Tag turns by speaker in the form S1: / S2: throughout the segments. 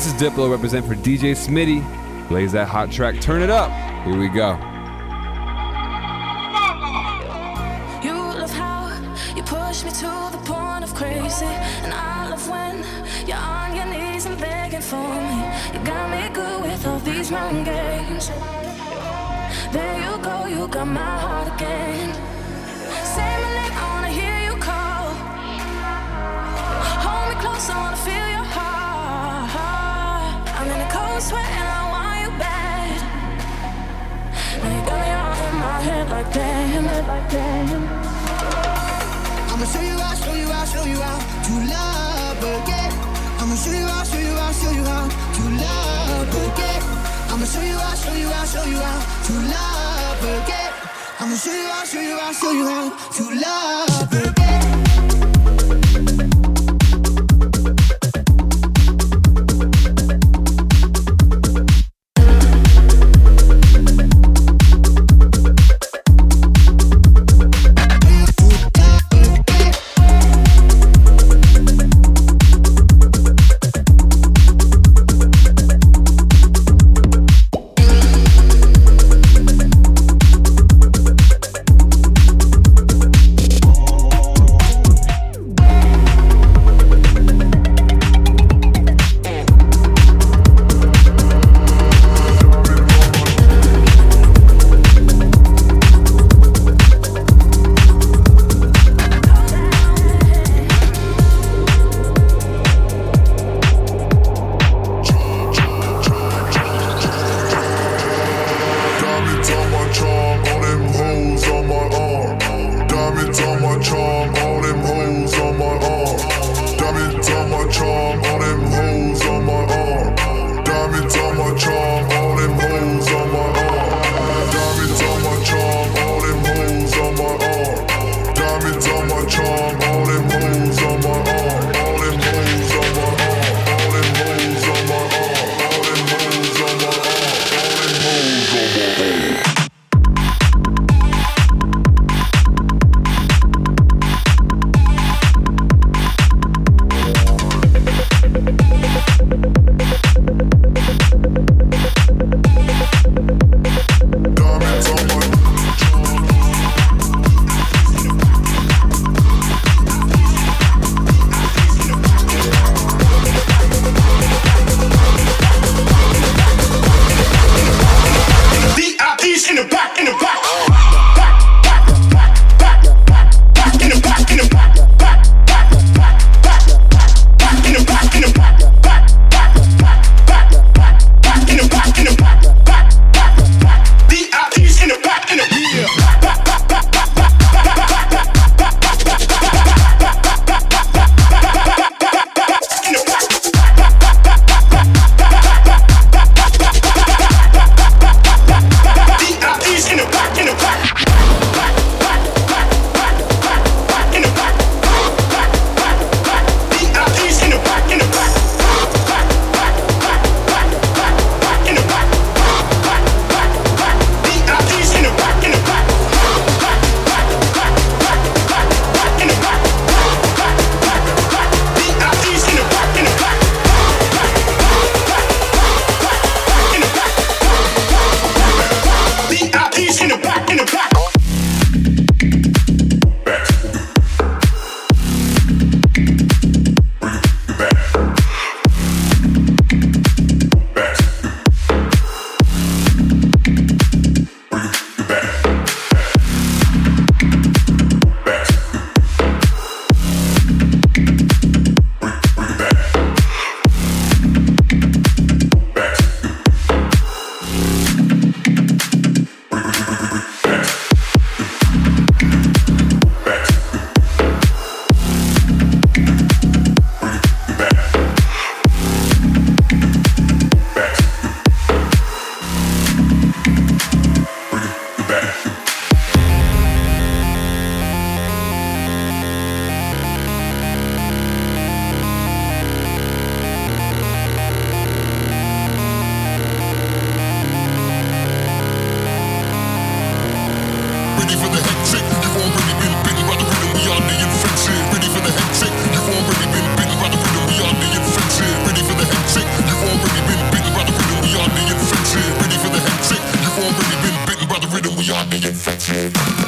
S1: This is Diplo represent for DJ Smitty. Plays that hot track. Turn it up. Here we go.
S2: You love how you push me to the point of crazy. And I love when you're on your knees and begging for me. You got me good with all these games. There you go, you got my heart again. Like.
S3: I'ma show you how, show you out, show you how to love again. I'ma show you how, show you out, show you how to love again. I'ma show you how, show you out, show you how to love again. I'ma show you how, show you out, show you how to love again.
S2: get
S4: infected.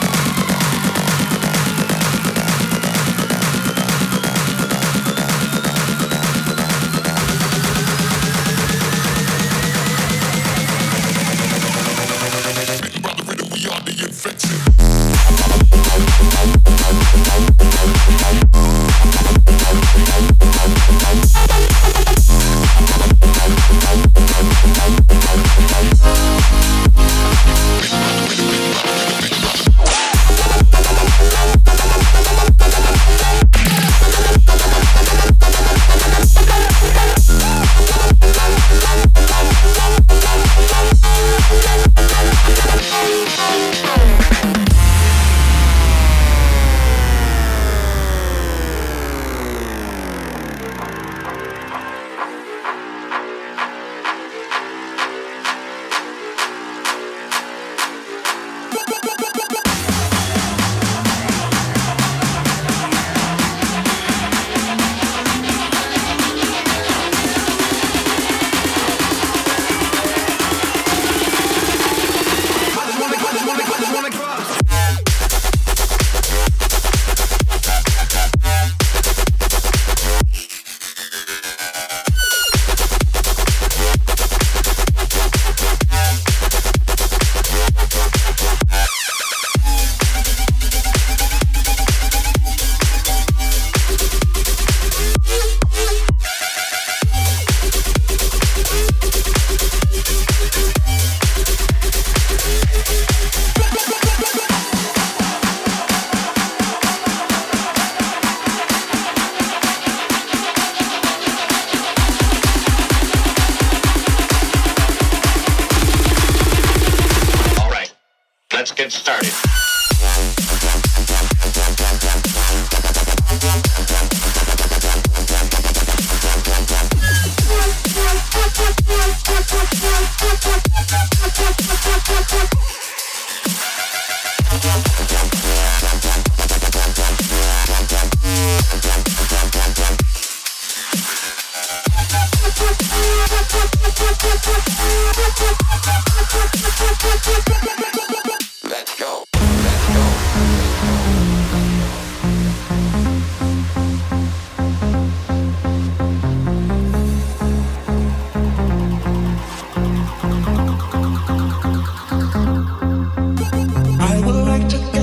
S4: like to go.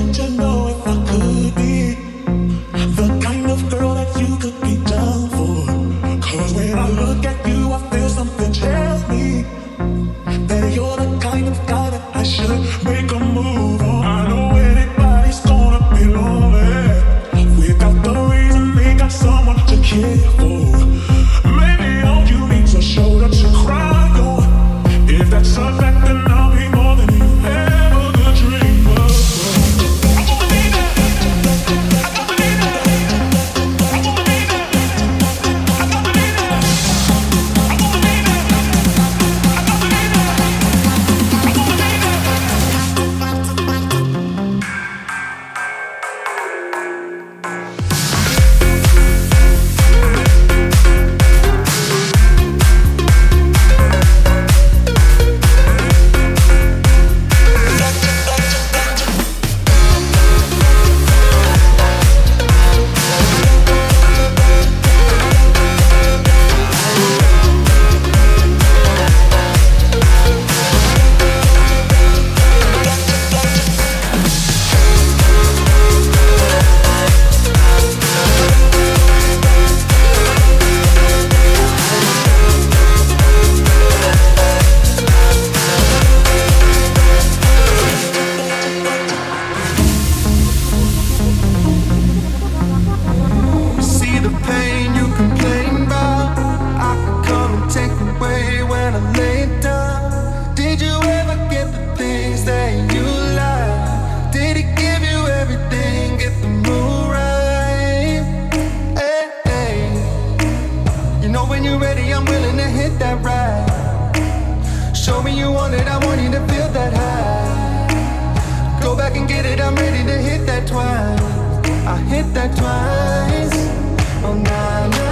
S4: ready, I'm willing to hit that ride. Show me you want it, I want you to feel that high. Go back and get it, I'm ready to hit that twice. I hit that twice. Oh, nah, nah.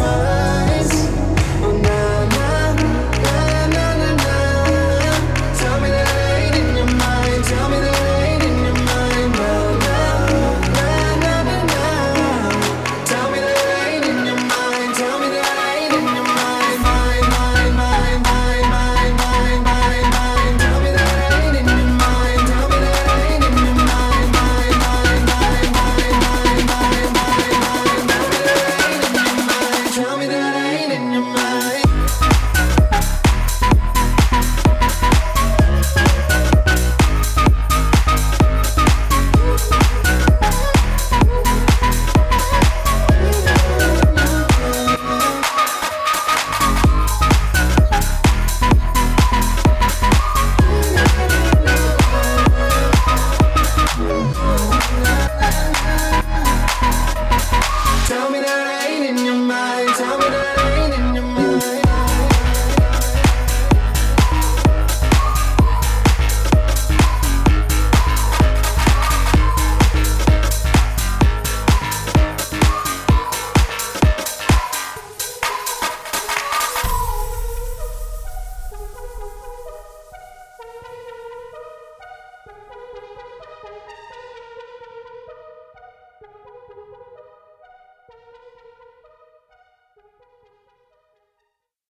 S4: High.